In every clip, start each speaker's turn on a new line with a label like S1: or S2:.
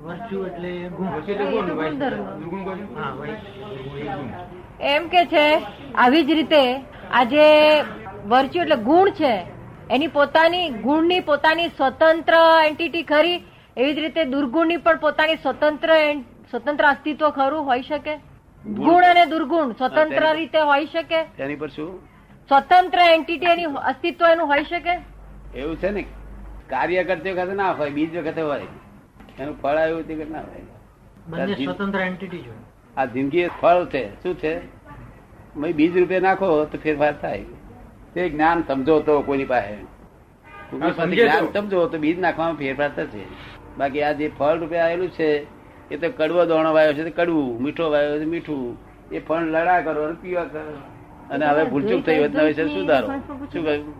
S1: Virtue એટલે ગુણ.
S2: એમ કે છે આવી જ રીતે આજે વર્ચ્યુ એટલે ગુણ છે. એની પોતાની ગુણની પોતાની સ્વતંત્ર એન્ટિટી ખરી. એવી જ રીતે દુર્ગુણની પણ પોતાની સ્વતંત્ર સ્વતંત્ર અસ્તિત્વ ખરું હોઈ શકે? ગુણ? અને દુર્ગુણ સ્વતંત્ર રીતે હોઈ શકે?
S3: એની પર શું?
S2: સ્વતંત્ર એન્ટિટી એની અસ્તિત્વ એનું હોઈ શકે?
S3: એવું છે ને કાર્ય કરતી વખતે ના હોય બીજ વખતે હોય. એનું ફળ આવ્યું તે ના હોય
S1: સ્વતંત્ર એન્ટિટી જોઈએ
S3: આ જિંદગી ફળ છે. શું છે? બીજ રૂપે નાખો તો ફેરફાર થાય. તે જ્ઞાન સમજો તો કોઈની પાસે. જ્ઞાન સમજો તો બીજ નાખવામાં ફેરફાર થશે. બાકી આ જે ફળ રૂપે આવેલું છે એ તો કડવો દોણો વાયો છે તો કડવું. મીઠો વાયો છે મીઠું. એ ફળ લડા કરો અને પીવા કરો. અને હવે ભૂલચૂક થઈ હોય તો સુધારો. શું કહ્યું?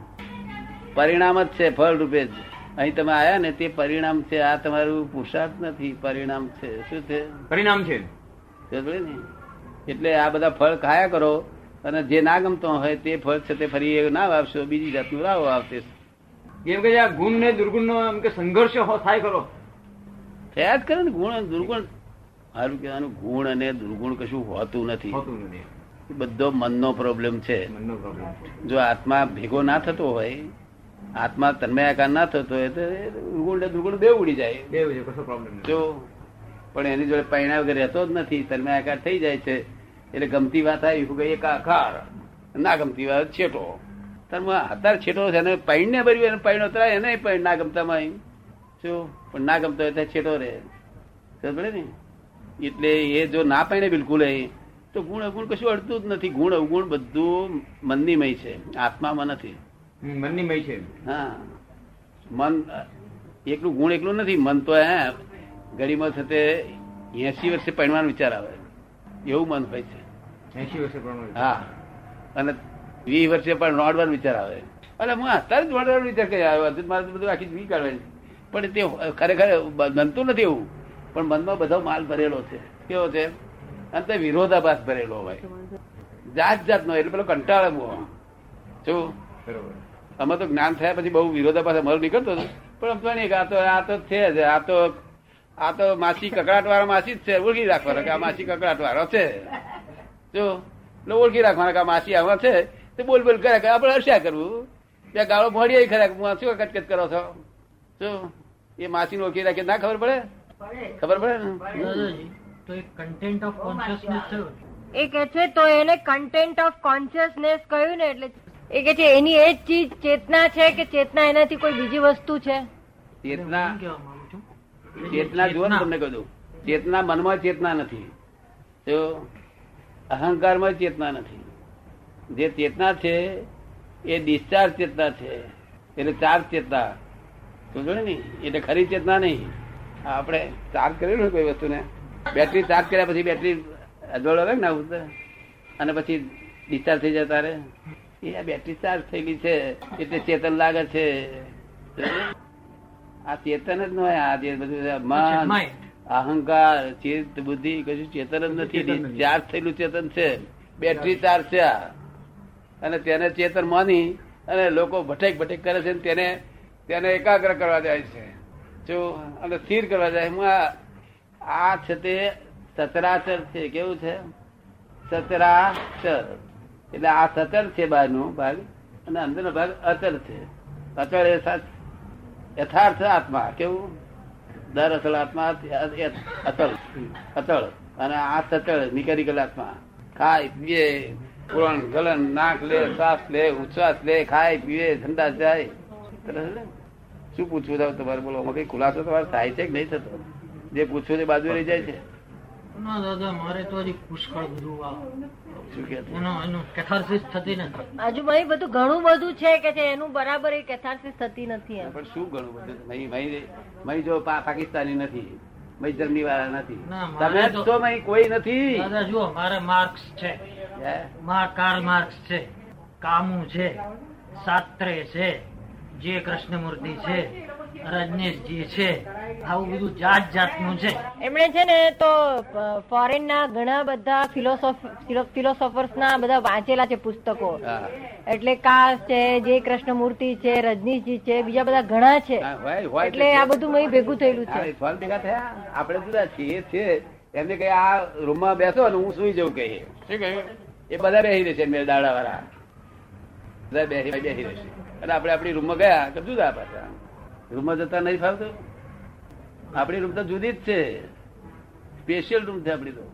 S3: પરિણામ જ છે ફળ રૂપે જ. અહીં તમે આયા ને તે પરિણામ છે. આ તમારું પુરુષાર્થ નથી પરિણામ છે. શું છે?
S4: પરિણામ છે.
S3: ને? એટલે આ બધા ફળ ખાયા કરો અને જે ના ગમતો હોય તે ફળ છે તે ફરી એ ના વાવશો બીજી જાતનું રાવો આવશે
S4: એમ કે આ ગુણ ને દુર્ગુણ નો એમ કે સંઘર્ષ થાય ખરો.
S3: થયા જ કરે ને ગુણ અને દુર્ગુણ. મારું કહેવાનું ગુણ અને દુર્ગુણ કશું હોતું નથી.
S4: હોતું નથી.
S3: બધો મનનો પ્રોબ્લેમ છે. જો આત્મા ભેગો ના થતો હોય આત્મા તન્મયાકાર ના થતો હોય તો એ દુર્ગુણ બે ઉડી જાય.
S4: બે છે કશો પ્રોબ્લેમ
S3: જો પણ એની જોડે પૈણા વગર રહેતો જ નથી તન્મયાકાર થઈ જાય છે એટલે ગમતી વાત આવી હું એક આકાર ના ગમતી વાત છેટો. તન્મય અત્યારે છેટો છે એને પૈણને ભર્યું એને પૈણ ઉતરાય એને પૈણ ના ગમતામાં આવી. શું પણ ના ગમતો હોય ત્યાં છેટો રહે. સમજ ને? એટલે એ જો ના પૈણે બિલકુલ એ તો ગુણ અવગુણ કશું અડતું જ નથી. ગુણ અવગુણ બધું મનનીમય છે આત્મામાં નથી.
S4: મનની મય છે
S3: હા. મન એકલું ગુણ એકલું નથી મન તો હે ગરીમાં થતે એસી વર્ષે પરિણવાનો વિચાર આવે. એવું મન હોય છે.
S4: એસી વર્ષે
S3: હા. અને વીસ વર્ષે પણ નોડવાનો વિચાર આવે. અને હું અત્યારે જ નોડવાનો વિચાર કરી આવ્યો હતો મારે બધું આખી વી કાઢવાની. પણ તે ખરેખર બનતું નથી એવું. પણ મનમાં બધો માલ ભરેલો છે. કેવો છે? અને તે વિરોધાભાસ ભરેલો હોય. જાત જાતનો એટલે પેલો કંટાળો શું?
S4: બરોબર.
S3: અમે તો જ્ઞાન થયા પછી બહુ વિરોધાભાસ અમારો નીકળતો હતો. પણ અમતો નહીં આ તો આ તો છે જ આ તો આ તો માસી કકડાટ વાળા માસી જ છે ઓળખી રાખવાનો કે આ માસી કકડાટ વાળો છે. જો એટલે ઓળખી રાખવાના કે આ માસી આવા છે. તો બોલ બોલ કરે કે આપણે હર્ષ્યા કરવું. ત્યાં ગાળો ભણીએ ખરા હું શું કચકચ કરો છો? જો એ માસી ઓળખી રાખે ના ખબર પડે? ખબર પડે ને?
S1: તો એક કન્ટેન્ટ ઓફ કોન્શિયસનેસ
S2: એ કે છે તો એને કન્ટેન્ટ ઓફ કોન્શિયસનેસ કહ્યું ને એટલે એ કે છે એની એ જ ચીજ ચેતના છે કે ચેતના એનાથી કોઈ બીજી વસ્તુ છે?
S3: ચેતના. ચેતના જુઓ ને તમને કહું ચેતના મનમાં ચેતના નથી. તો અહંકારમાં ચેતના નથી. જે ચેતના છે એ ડિસ્ચાર્જ ચેતના છે. એટલે ચાર્જ ચેતના. સમજો ને એટલે ખરી ચેતના નહીં. આપણે ચાર્જ કરેલું કોઈ વસ્તુને? બેટરી ચાર્જ કર્યા પછી બેટરી અજવાળ આવે ને આવું અને પછી ડિસ્ચાર્જ થઈ જાય તારે? એ બેટરી ચાર્જ થયેલી છે એટલે ચેતન લાગે છે. આ ચેતન જ હોય આ જે બધું મન અહંકાર ચિત્ત બુદ્ધિ કશું ચેતન જ નથી. ચાર્જ થયેલું ચેતન છે. બેટરી ચાર્જ છે આ. અને તેને ચેતન માની અને લોકો ભટેક ભટેક કરે છે તેને તેને એકાગ્ર કરવા જાય છે. જો અને સ્થિર કરવા જાય. હું આ આ છે તે સચરાચર છે. કેવું છે? સચરાચર. એટલે આ સચર છે બહારનો ભાગ અને અંદરનો ભાગ અચર છે. અચળ એ સાચ યથાર્થ આત્મા, કેવું? દર અસલ આત્મા અચળ અચળ અને આ સચળ મિકેનિકલ આત્મા. ખાય, પીએ પુરણ ગલન, નાક લે, શ્વાસ લે, ઉચ્છ્વાસ લે, ખાય, પીએ ઠંડા જાય? શું પૂછવું તમારે બોલો કઈ ખુલાસો તમારે થાય છે કે નહીં થતો? જે પૂછવું તે બાજુ રહી જાય છે.
S1: ના દાદા મારે તો હજી પુષ્કળ બધું આ
S3: શું કે છે?
S1: એનો એનું કેથાર્સિસ થતી નથી.
S2: હજુ ભાઈ બધું ઘણું બધું છે કે છે એનું બરાબર એ કેથાર્સિસ થતી નથી
S3: પણ શું ઘણું બધું? મહી જો પાકિસ્તાની નથી મહી જર્મની વાળા નથી તમે
S1: તો-
S3: છો કોઈ નથી.
S1: દાદા જુઓ મારે માર્ક્સ છે. કાર્લ માર્ક્સ છે. કામુ છે. સાત્રે છે. જે કૃષ્ણમૂર્તિ છે. રજનીશજી છે આવું બધું જાત જાતનું છે.
S2: એમણે છે ને તો ફોરેન ના ઘણા બધા ફિલોસોફર્સ ના બધા વાંચેલા છે પુસ્તકો. એટલે કાસ છે જે કૃષ્ણમૂર્તિ છે રજનીશજી છે બીજા બધા ઘણા છે. એટલે આ બધું અહીં ભેગું થયેલું છે.
S3: ભેગા થયા. આપણે જુદા છીએ છે. એમને કઈ આ રૂમમાં બેસો ને હું સુઈ જવું કહીએ. શું કહ્યું? એ બધા બેસી રહેશે મેં દાડા વાળા બધા બેસી બેસી રહેશે અને આપણે આપણી રૂમમાં ગયા જુદા પાછા. રૂમમાં જતા નહીં ફાવતું? આપણી રૂમ તો જુદી જ છે. સ્પેશિયલ રૂમ છે આપણી તો.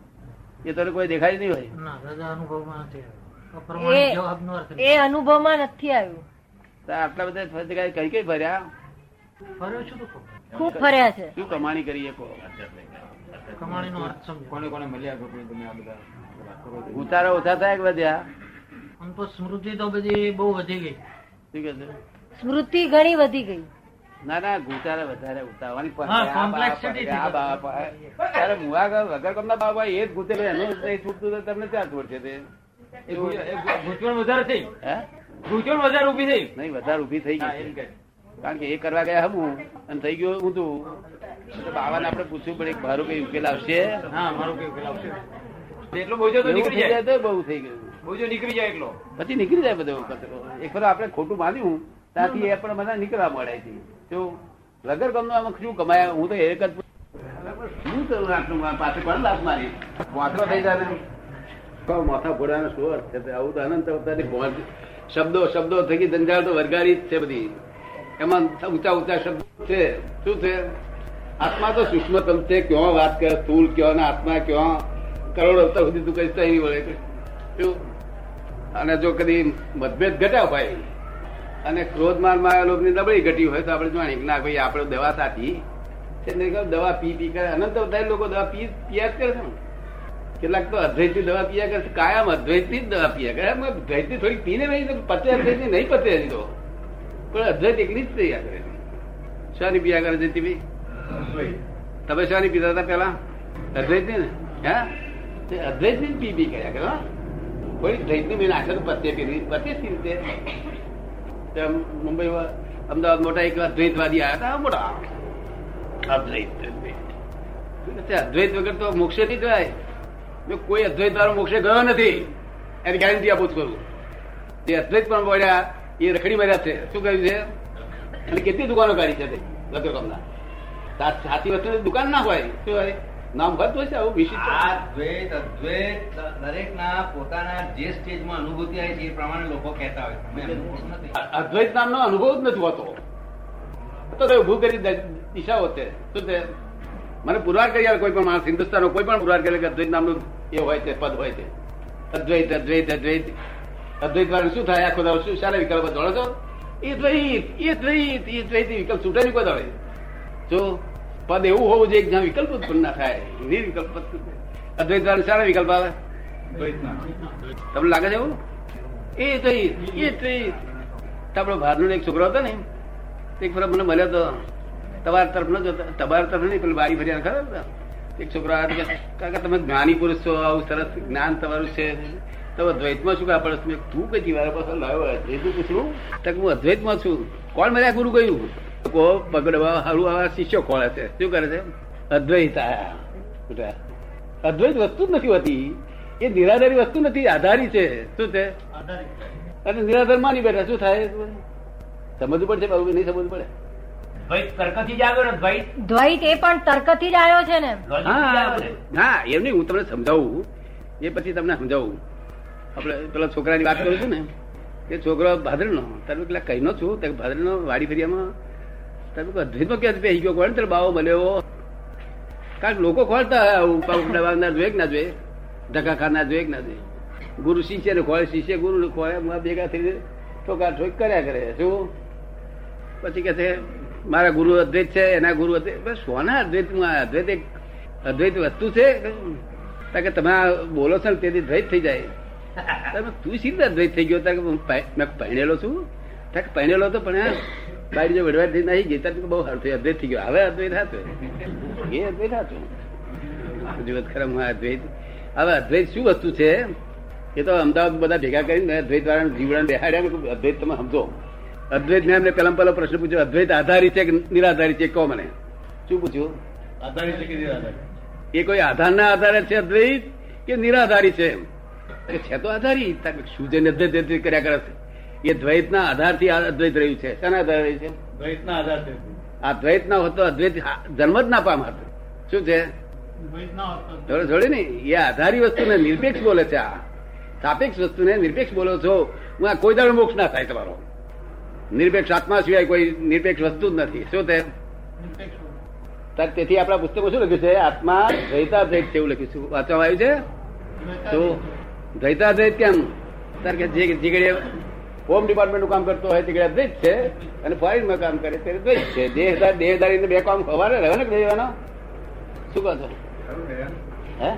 S3: એ તને કોઈ દેખાય નહીં હોય.
S1: ના
S2: એ અનુભવમાં નથી આવ્યું.
S3: આટલા બધા જગ્યાએ કઈ કઈ ફર્યા
S1: ફર્યો છું તો
S2: ખૂબ ફર્યા છે.
S3: શું કમાણી કરીએ કમાણી
S1: કમાણીનો અર્થ
S4: કોને કોને મળ્યા તમે આ બધા
S3: ઉતારા ઓછા થાય કે વધ્યા?
S1: આમ તો સ્મૃતિ તો બધી બહુ વધી ગઈ.
S3: શું કે છે?
S2: સ્મૃતિ ઘણી વધી ગઈ.
S3: ના ના ગુચારે વધારે ઉતારવાની
S1: હા.
S3: ત્યારે મુવા વગર કોમના હોય એ જ ગુચેલો એનો છૂટતું તો તમને ક્યાં છોડશે તે?
S4: ગૂંચવણ વધારે થઈ.
S3: હે?
S4: વધારે ઊભી થઈ.
S3: નહીં વધારે ઊભી થઈ ગઈ. કારણ કે એ કરવા ગયા હમું અને થઈ ગયું ઊંધું. તો બાબાને આપણે પૂછવું પડે મારું કઈ ઉકેલ આવશે?
S4: હા મારું આવશે. એટલો બોજો તો નીકળી જાય.
S3: તો બહુ થઈ ગયું.
S4: બોજો નીકળી જાય એટલો.
S3: પછી નીકળી જાય બધો એક વાર આપણે ખોટું માન્યું ત્યાંથી એ પણ બધા નીકળવા મળે છે. જો લગર ગમનો આમાં શું કમાયા? હું તો એક જ શું કરું આટલું પાસે પણ લાભ મારી? વાંચરો થઈ જાય માથા ફોડવાનો શું અર્થ છે? આવું તો અનંત અવતારની પહોંચ શબ્દો શબ્દો થકી જંજાળ તો વર્ગારી જ છે બધી. એમાં ઊંચા ઊંચા શબ્દો છે. શું છે? આત્મા તો સૂક્ષ્મતમ છે. ક્યાં વાત કરે? સ્થૂળ ક્યાં ને આત્મા ક્યાં? કરોડ અવતાર સુધી તું કઈ નહીં વળે. અને જો કદી મતભેદ ઘટ્યા હોય અને ક્રોધ મારમાં લોકોની નબળી ઘટી હોય તો આપણે જાણીએ ના ભાઈ, આપણે દવા કહું દવા પી પી કરે. અનંત અવતારી લોકો દવા પી પીયા જ કરે છે કેટલાક તો અદ્વૈત દવા પીયા કરે કાયમ અદ્વૈત જ દવા પીયા કરે. અદ્વૈતની પીને નહીં પતે અદ્વૈતની નહીં પતે હજી તો. પણ અદ્વૈત એકલી જ પીયા કરે શાની પીયા કરે છે ભાઈ? તમે શાની પીતા હતા પેલા અદ્વૈતની? હા? તે અદ્વૈતની પી પી કર્યા કરે. કોઈ દ્વૈતની મેં આખર પતે પી પતે રીતે. મુંબઈમાં અમદાવાદ મોટા એક અદ્વૈતવાદી આવ્યા હતા મોટા. અદ્વૈત અદ્વૈત વગર તો મોક્ષે નહીં જાય મેં કોઈ અદ્વૈત વાળો મોક્ષે ગયો નથી એની ગેરંટી આપું છું કરું. જે અદ્વૈત પણ બોલ્યા એ રખડી મર્યા છે. શું કહ્યું છે? અને કેટલી દુકાનો કાઢી છે લગર કામના સાચી વસ્તુ દુકાન ના હોય શું હોય? નામ ભરતું છે આવું વિશિષ્ટ.
S5: આ દ્વૈત અદ્વૈત દરેક ના પોતાના જે સ્ટેજમાં અનુભૂતિ આવી છે એ પ્રમાણે લોકો કહેતા હોય
S3: અદ્વૈત નામનો અનુભવ જ નથી હોતો. તો તે ઉભું કરી દિશા હોતે. શું છે મને પુરવાર કરી આવે કોઈ પણ માણસ હિન્દુસ્તાનનો કોઈ પણ પુરવાર કરે કે અદ્વૈત નામનું એ હોય છે પદ હોય છે અદ્વૈત અદ્વૈત અદ્વૈત. અદ્વૈત વાળા શું થાય? આખો દાડો શું સારા વિકલ્પ દોડો છો? એ દ્વૈત એ દ્વૈત એ દ્વૈત વિકલ્પ છૂટે નહીં કોઈ દાડે. જો પદ એવું હોવું જોઈએ જ્યાં વિકલ્પ ઉત્પન્ન ના થાય. નિર્વિકલ્પ? અદ્વૈત વાળા શાના વિકલ્પ આવે? તમને લાગે છે એવું? એ તો એ તો આપણો ભારનો એક છોકરો હતો ને એક ફરક મને મળ્યો તો, તમારા તરફ નો હતો તમારા તરફ નહીં, પેલું બારી ફર્યા ખરા હતા? એક છોકરો કાકા, તમે જ્ઞાની પુરુષ છો, આવું સરસ જ્ઞાન તમારું છે. તો દ્વૈતમાં શું કાપડ તું કઈ જીવાના પાસે લાવ્યો અદ્વૈત પૂછવું તક હું અદ્વૈતમાં છું. કોણ મળ્યા ગુરુ કહ્યું કો પગડવા હારું આવા શિષ્યો ખોળે છે શું કરે છે અદ્વૈત આયા અદ્વૈત વસ્તુ જ નથી હોતી એ નિરાધારી વસ્તુ નથી આધારી છે શું છે અને નિરાધાર માની બેઠા શું થાય સમજવું પડશે બાબુ નહીં સમજવું પડે
S5: દ્વૈત ને
S2: એ પણ જ આવ્યો છે ને
S3: હા
S5: ને.
S3: એમ નહીં હું તમને સમજાવું એ પછી તમને સમજાવું આપણે પેલા છોકરાની વાત કરું છું ને એ છોકરો ભાદરનો તારે પેલા કહીનો છું ભાદર ભાદરનો વાડી ફેરિયામાં કોઈ અદ્વૈતમાં ક્યાં બેસી ગયો કોણ તારે બાવો મળ્યો કારણ લોકો ખોલતા હોય આવું પાઉં દબાવનાર જોઈએ કે ના જોઈએ ધક્કા ખાનાર જોઈએ કે ના જોઈએ ગુરુ શિષ્ય ને ખોળે, શિષ્ય ગુરુ ને ખોળે ભેગા થઈ ઠોકા ઠોક કર્યા કરે, શું? પછી કે છે, મારા ગુરુ અદ્વૈત છે, એના ગુરુ અદ્વૈત સોના અદ્વૈત અદ્વૈત એક અદ્વૈત વસ્તુ છે? કે તમે બોલો છો ને તેથી દ્વૈત થઈ જાય. તમે તું સીધા અદ્વૈત થઈ ગયો? તારે મેં પહેણેલો છું? તારે પહેણેલો તો પણ બારી જો વડવા થઈ નહીં ગીતા તો બહુ સારું થયું અદ્વૈત થઈ ગયો. હવે અદ્વૈત હતો એ અદ્વૈત હતો જીવત ખરા હું અદ્વૈત. હવે અદ્વૈત શું વસ્તુ છે? એ તો અમદાવાદ બધા ભેગા કરીને અદ્વૈત વાળા જીવડાને બેહાડ્યા અદ્વૈત તમે સમજો. અદ્વૈત મેં એમને પેલા પેલો પ્રશ્ન પૂછ્યો અદ્વૈત આધારિત છે કે નિરાધારી છે? કહો મને. શું પૂછ્યું?
S4: આધારિત છે કે નિરાધારિત?
S3: એ કોઈ આધારના આધારે છે અદ્વૈત કે નિરાધારી છે છે તો આધારી. શું છે અદ્વૈત અદ્વૈત કર્યા કરે છે? એ દ્વૈતના આધારથી અદ્વૈત રહ્યું છે. શાના આધાર રહ્યું છે?
S4: દ્વૈતના આધારથી.
S3: આ દ્વૈત ના હોતો અદ્વૈત જન્મ જ ના પામત શું છે? જોડે ને એ આધારી વસ્તુને નિરપેક્ષ બોલે છે આ. સાપેક્ષ વસ્તુને નિરપેક્ષ બોલો છો. હું આ કોઈ દાડો મોક્ષ ના થાય તમારો. નિરપેક્ષ આત્મા સિવાય કોઈ નિરપેક્ષ વસ્તુ જ નથી. શું તે? તેથી આપણા પુસ્તકો શું લખ્યું છે? આત્મા દ્વૈતાદ્વૈત છે એવું લખ્યું છે. વાંચવામાં આવ્યું છે? તો દ્વૈતાદ્વૈત કેમ? તાર કે જે જે ઘડીએ હોમ ડિપાર્ટમેન્ટનું કામ કરતો હોય તે દ્વેષ છે અને ફોરેનમાં કામ કરે તે દ્વેષ છે. દેહદાર દેહદારી બે કામ ખવારે રહે ને દેવાનો શું કહો છો? હે?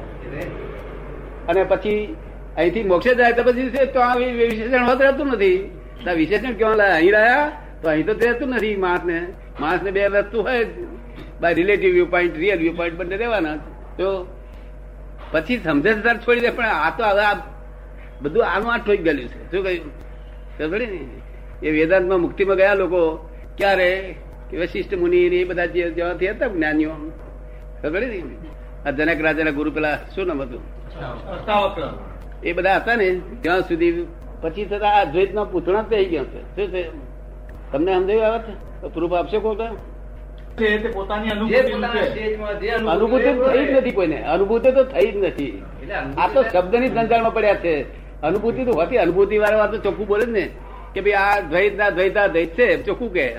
S3: અને પછી અહીંથી મોક્ષે જાય તો પછી તો આ વિશેષણ હોત રહેતું નથી. આ વિશેષણ ક્યાં લાયા અહીં રહ્યા તો અહીં તો રહેતું નથી માણસને. માણસને બે રહેતું હોય by relative view point, real view point બંને રહેવાના. તો પછી સમજે છોડી દે, પણ આ તો હવે આ બધું આનું આ ઠોઈ ગયેલું છે. શું કહ્યું? ને એ વેદાંતમાં મુક્તિમાં ગયા લોકો ક્યારે? કે વશિષ્ઠ મુનિ એ બધા જે જ્યાંથી હતા જ્ઞાનીઓ. ખબર ને આ જનક રાજાના ગુરુ પેલા શું નામ હતું? એ બધા હતા ને ત્યાં સુધી પછી થતા આ દ્વૈતના પૂતળા થઈ ગયા છે. શું છે? તમને સમજાયું આવે છે પ્રૂફ આપશે કોઈ
S4: અનુભૂતિ
S3: થઈ જ નથી કોઈને. અનુભૂતિ તો થઈ જ નથી. આ તો શબ્દની સંચારમાં પડ્યા છે. અનુભૂતિ તો હોતી. અનુભૂતિ વાળા વાત તો ચોખ્ખું બોલે ને. કે ભાઈ આ દ્વૈત ના દ્વૈતા દ્વૈત છે ચોખ્ખું કે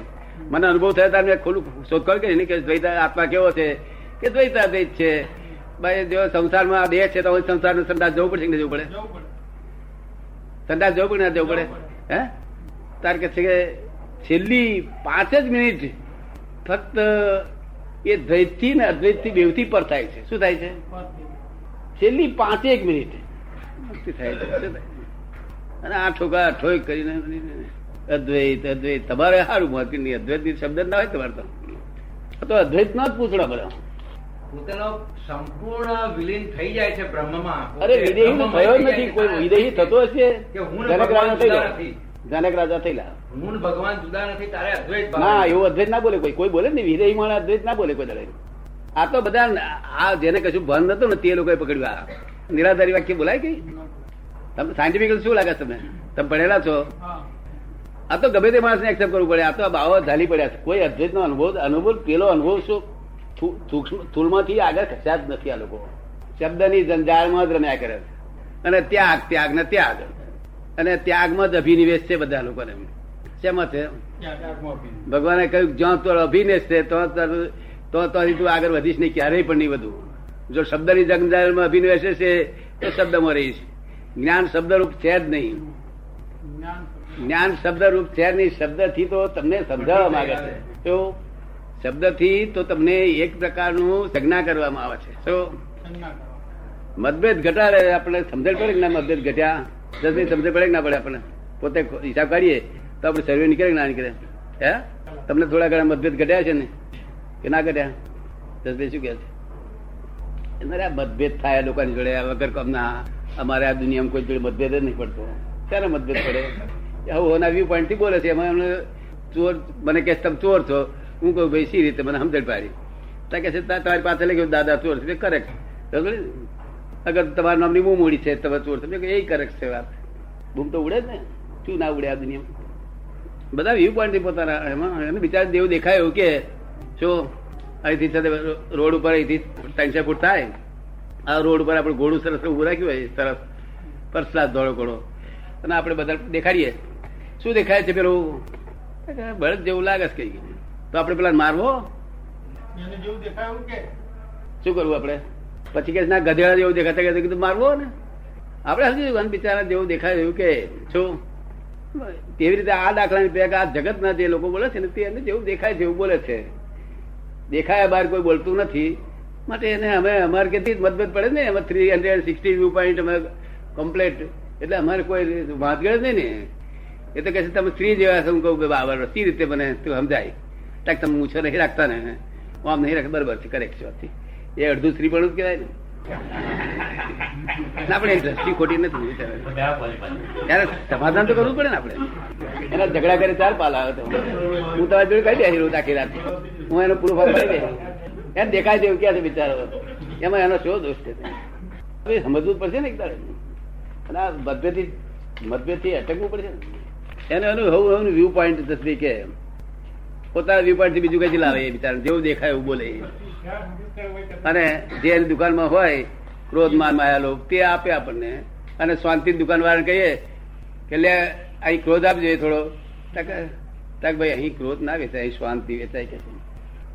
S3: મને અનુભવ થયો ત્યારે મેં ખોલું કર્યું કે ને કે દ્વૈતા આત્મા કેવો છે? કે દ્વૈતા દ્વૈત છે. ભાઈ જો સંસારમાં આ દેહ છે તો સંસારનો સંદાસ જવું પડશે કે જવું પડે? સંદાસ જવું પડે ના જવું પડે? હે? તાર કે છે કે છેલ્લી પાંચ જ મિનિટ ફક્ત એ દ્વૈતથી ને અદ્વૈતથી બેવથી પર થાય છે. શું થાય છે? છેલ્લી પાંચેક મિનિટ. મુક્તિ થાય છે અને આ ઠોકા ઠોક કરીને અદ્વૈત અદ્વૈત. તમારે સારું મત નહીં અદ્વૈતની શબ્દ ના હોય તમારે તો. તો અદ્વૈત ના જ પૂછડા બધા
S4: પોતાનો સંપૂર્ણ વિલીન થઈ જાય છે બ્રહ્મમાં.
S3: અરે વિદેહી થયો નથી કોઈ વિદેહી થતો હશે?
S4: કે હું ને
S3: જનક રાજા
S4: ભગવાન
S3: થઈ
S4: જુદા
S3: ગયો
S4: નથી.
S3: જનક રાજા થયેલા.
S4: હું ભગવાન જુદા નથી તારે અદ્વૈત
S3: ના
S4: છે.
S3: એવું અદ્વૈત ના બોલે કોઈ. કોઈ બોલે ને વિદેહી માણસ અદ્વૈત ના બોલે કોઈ દળે આ તો બધા આ જેને કશું ભાન નતું ને તે લોકોએ પકડ્યું. આ નિરાધારી વાક્ય બોલાય કઈ? તમે સાયન્ટિફિક શું લાગે તમે તમે ભણેલા છો? આ તો ગમે તે માણસને એક્સેપ્ટ કરવું પડે. આ તો બાવા ઝાલી પડ્યા છે. કોઈ અદ્વૈત નો અનુભવ અનુભવ પેલો અનુભવ શું? થૂલમાંથી આગળ ખસ્યા જ નથી આ લોકો. શબ્દની જંજાળમાં જ રમ્યા કરે છે. અને ત્યાગ ત્યાગ ને ત્યાગ. અને ત્યાગમાં જ અભિનિવેશ છે બધા લોકોને. શેમાં છે? ભગવાને કહ્યું જ્યાં તો અભિનેશ છે તો તો તો આગળ વધીશ નહીં ક્યારેય પણ નહીં વધુ. જો શબ્દની જંજાળમાં અભિનિવેશ છે તો શબ્દમાં રહીશ. જ્ઞાન શબ્દરૂપ છે જ નહીં. જ્ઞાન શબ્દરૂપ છે નહીં શબ્દથી તો તમને સમજાવવા માંગે છે. તો શબ્દથી તો તમને એક પ્રકારનું સંજ્ઞા કરવામાં આવે છે. તો મતભેદ ઘટાડે આપણે સમજણ પડે કે ના મતભેદ ઘટ્યા? જલ્દી સમજણ પડે કે ના પડે આપણે પોતે હિસાબ કાઢીએ તો આપણે સર્વે નીકળે કે ના નીકળે? હે? તમને થોડા ઘણા મતભેદ ઘટ્યા છે ને? કે ના ઘટ્યા? જસભાઈ શું કહે છે? મતભેદ થાય લોકોની જોડે વગર કમના અમારે આ દુનિયામાં કોઈ જોડે મતભેદ જ નહીં પડતો. ત્યારે મતભેદ પડે? હવે ઓના વ્યૂ પોઈન્ટથી બોલે છે, એમાં એમને ચોર, મને કે તમે ચોર છો. હું કહું, ભાઈ સી રીતે? મને સમજણ પાડી. ત્યાં કે છે, "તા- તમારી પાસે લઈ ગયું, દાદા ચોર છે. કરેક્ટ. અગર તમારા નામની બૂમ ઉડી છે, તમે ચોર છો. એ કરેક્ટ છે વાત. બૂમ તો ઉડે ને. શું ના ઉડે આ દુનિયામાં? બધા વ્યૂ પોઈન્ટથી પોતાના, એમાં એને બિચારા દેવ દેખાય કે શું અહીંથી રોડ ઉપર અહીંથી ટેન્શન ફૂટ થાય. આ રોડ ઉપર આપણે ઘોડું સરસ ઉભું રાખ્યું હોય સરસ પરસલાદ ધોળો ઘોડો. અને આપણે બધા દેખાડીએ. શું દેખાય છે પેલું? બળદ જેવું લાગે છે કઈ તો આપણે પેલા મારવો? શું કરવું આપણે? પછી કે ના ગધેડા જેવું દેખાતા કે કીધું મારવો ને. આપણે સમજી બિચારા જેવું દેખાય એવું કે શું? તેવી રીતે આ દાખલાની પેક આ જગતના જે લોકો બોલે છે ને તે એને જેવું દેખાય છે એવું બોલે છે. દેખાયા બહાર કોઈ બોલતું નથી. માટે એને અમે અમારે કેટલી મતભેદ પડે ને? એમાં three hundred sixty view point અમે કમ્પ્લેટ એટલે અમારે કોઈ વાંધગળ નહીં ને. એ તો કહે છે તમે સ્ત્રી જેવા છો. હું કહું બાબર સી રીતે મને તું સમજાય. તાક તમે મૂછો નહીં રાખતા ને. હું આમ નહીં રાખે. બરાબર છે કરેક્ટ છે એ અડધું સ્ત્રી પણ જ કહેવાય ને. આપણે દ્રષ્ટિ ખોટી નથી. ત્યારે સમાધાન તો કરવું પડે ને આપણે. એના ઝઘડા કરે ચાર પાલ આવે તો. હું તમારી જોડે કહી દે રહું આખી રાત હું એનો પૂરો ભાગ કરી દે એમ દેખાય તેવું ક્યાં છે બિચારો એમાં એનો શું દોષ છે? હવે સમજવું પડશે ને એક દાડે અને આ મતભેદથી મતભેદથી અટકવું પડશે એને એનું હવું હવું વ્યૂ પોઈન્ટ તસ્વી કે પોતાના વ્યૂ પોઈન્ટથી બીજું કઈ લાવે એ બિચારા જેવું દેખાય એવું બોલે અને જે એની દુકાનમાં હોય ક્રોધ માન માયા લોભ તે આપે આપણને. અને શાંતિ દુકાન વાળાને કહીએ કે લે, અહીં ક્રોધ આપજો થોડો. તક તક ભાઈ, અહીં ક્રોધ ના વેચાય, અહીં શાંતિ વેચાય કે.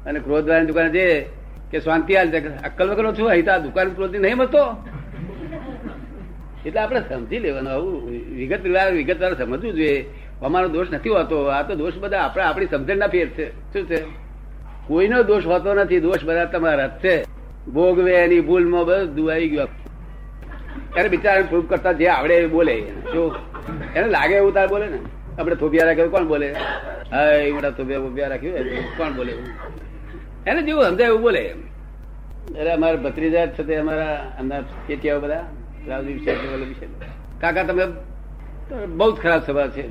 S3: અને ક્રોધ વાળાની દુકાને જઈએ કે શાંતિ હાલ. અક્કલ વગર છું, અહીં તો આ દુકાન ક્રોધ નહીં મળતો. એટલે આપણે સમજી લેવાનું, આવું વિગત વિગત સમજવું જોઈએ. અમારો દોષ નથી હોતો. આ તો દોષ બધા આપણે, આપણી સમજણના ફેર છે. શું છે? કોઈનો દોષ હોતો નથી. દોષ બધા તમારા જ છે. ભોગવે એની ભૂલમાં બધું દુવાઈ ગયો. ત્યારે બિચારા પ્રૂફ કરતા જે આવડે એ બોલે. જો, એને લાગે એવું તાર બોલે ને? આપણે થોપિયા રાખ્યું કોણ બોલે? હા મોટા થોપિયા બોપિયા રાખ્યું કોણ બોલે? એને જેવું સમજાય એવું બોલે અરે અમારા ભત્રીજા છે તે અમારા અંદર પેટીયાઓ બધા. રાવજી વિશે કાકા તમે બહુ જ ખરાબ સ્વભાવ છે.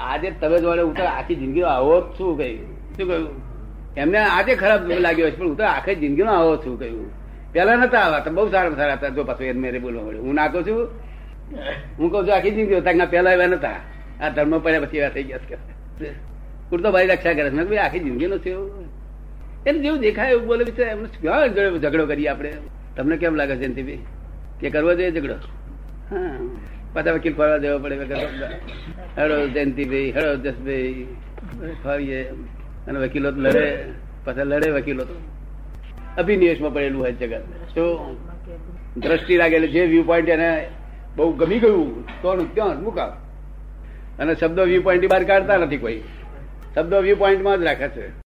S3: આજે તમે જોડે હું તો આખી જિંદગી આવો જ છું કહ્યું શું કહ્યું? એમને આજે ખરાબ લાગ્યો છે પણ હું તો આખી જિંદગીનો આવો છું કહ્યું. પેલા નતા આવા તો બહુ સારા સારા હતા. જો પાછું એને મેરે બોલવા મળ્યું. હું નાખું છું? હું કહું છું આખી જિંદગી હતા પેલા એવા નતા. આ ધર્મ પડ્યા પછી એવા થઈ ગયા પૂરતો ભાઈ રક્ષા કરે છે. આખી જિંદગીનો છે એવું. એને જેવું દેખાય એવું બોલે બિચારા, એમને ક્યાં ઝઘડો કરીએ આપણે. તમને કેમ લાગે છે કે કરવો જોઈએ ઝઘડો? હા. પાછા વકીલ ફરવા દેવો પડે હળો જયંતિભાઈ હળો જસભાઈ ફરીએ અને વકીલો લડે. પાછા લડે વકીલો તો. અભિનિવેશમાં પડેલું હોય જગત. તો દ્રષ્ટિ લાગેલી જે વ્યૂ પોઈન્ટ એને બહુ ગમી ગયું. તો ત્યાં મુકાવ. અને શબ્દો વ્યૂ પોઈન્ટ બહાર કાઢતા નથી કોઈ. શબ્દો વ્યૂ પોઈન્ટમાં જ રાખે છે.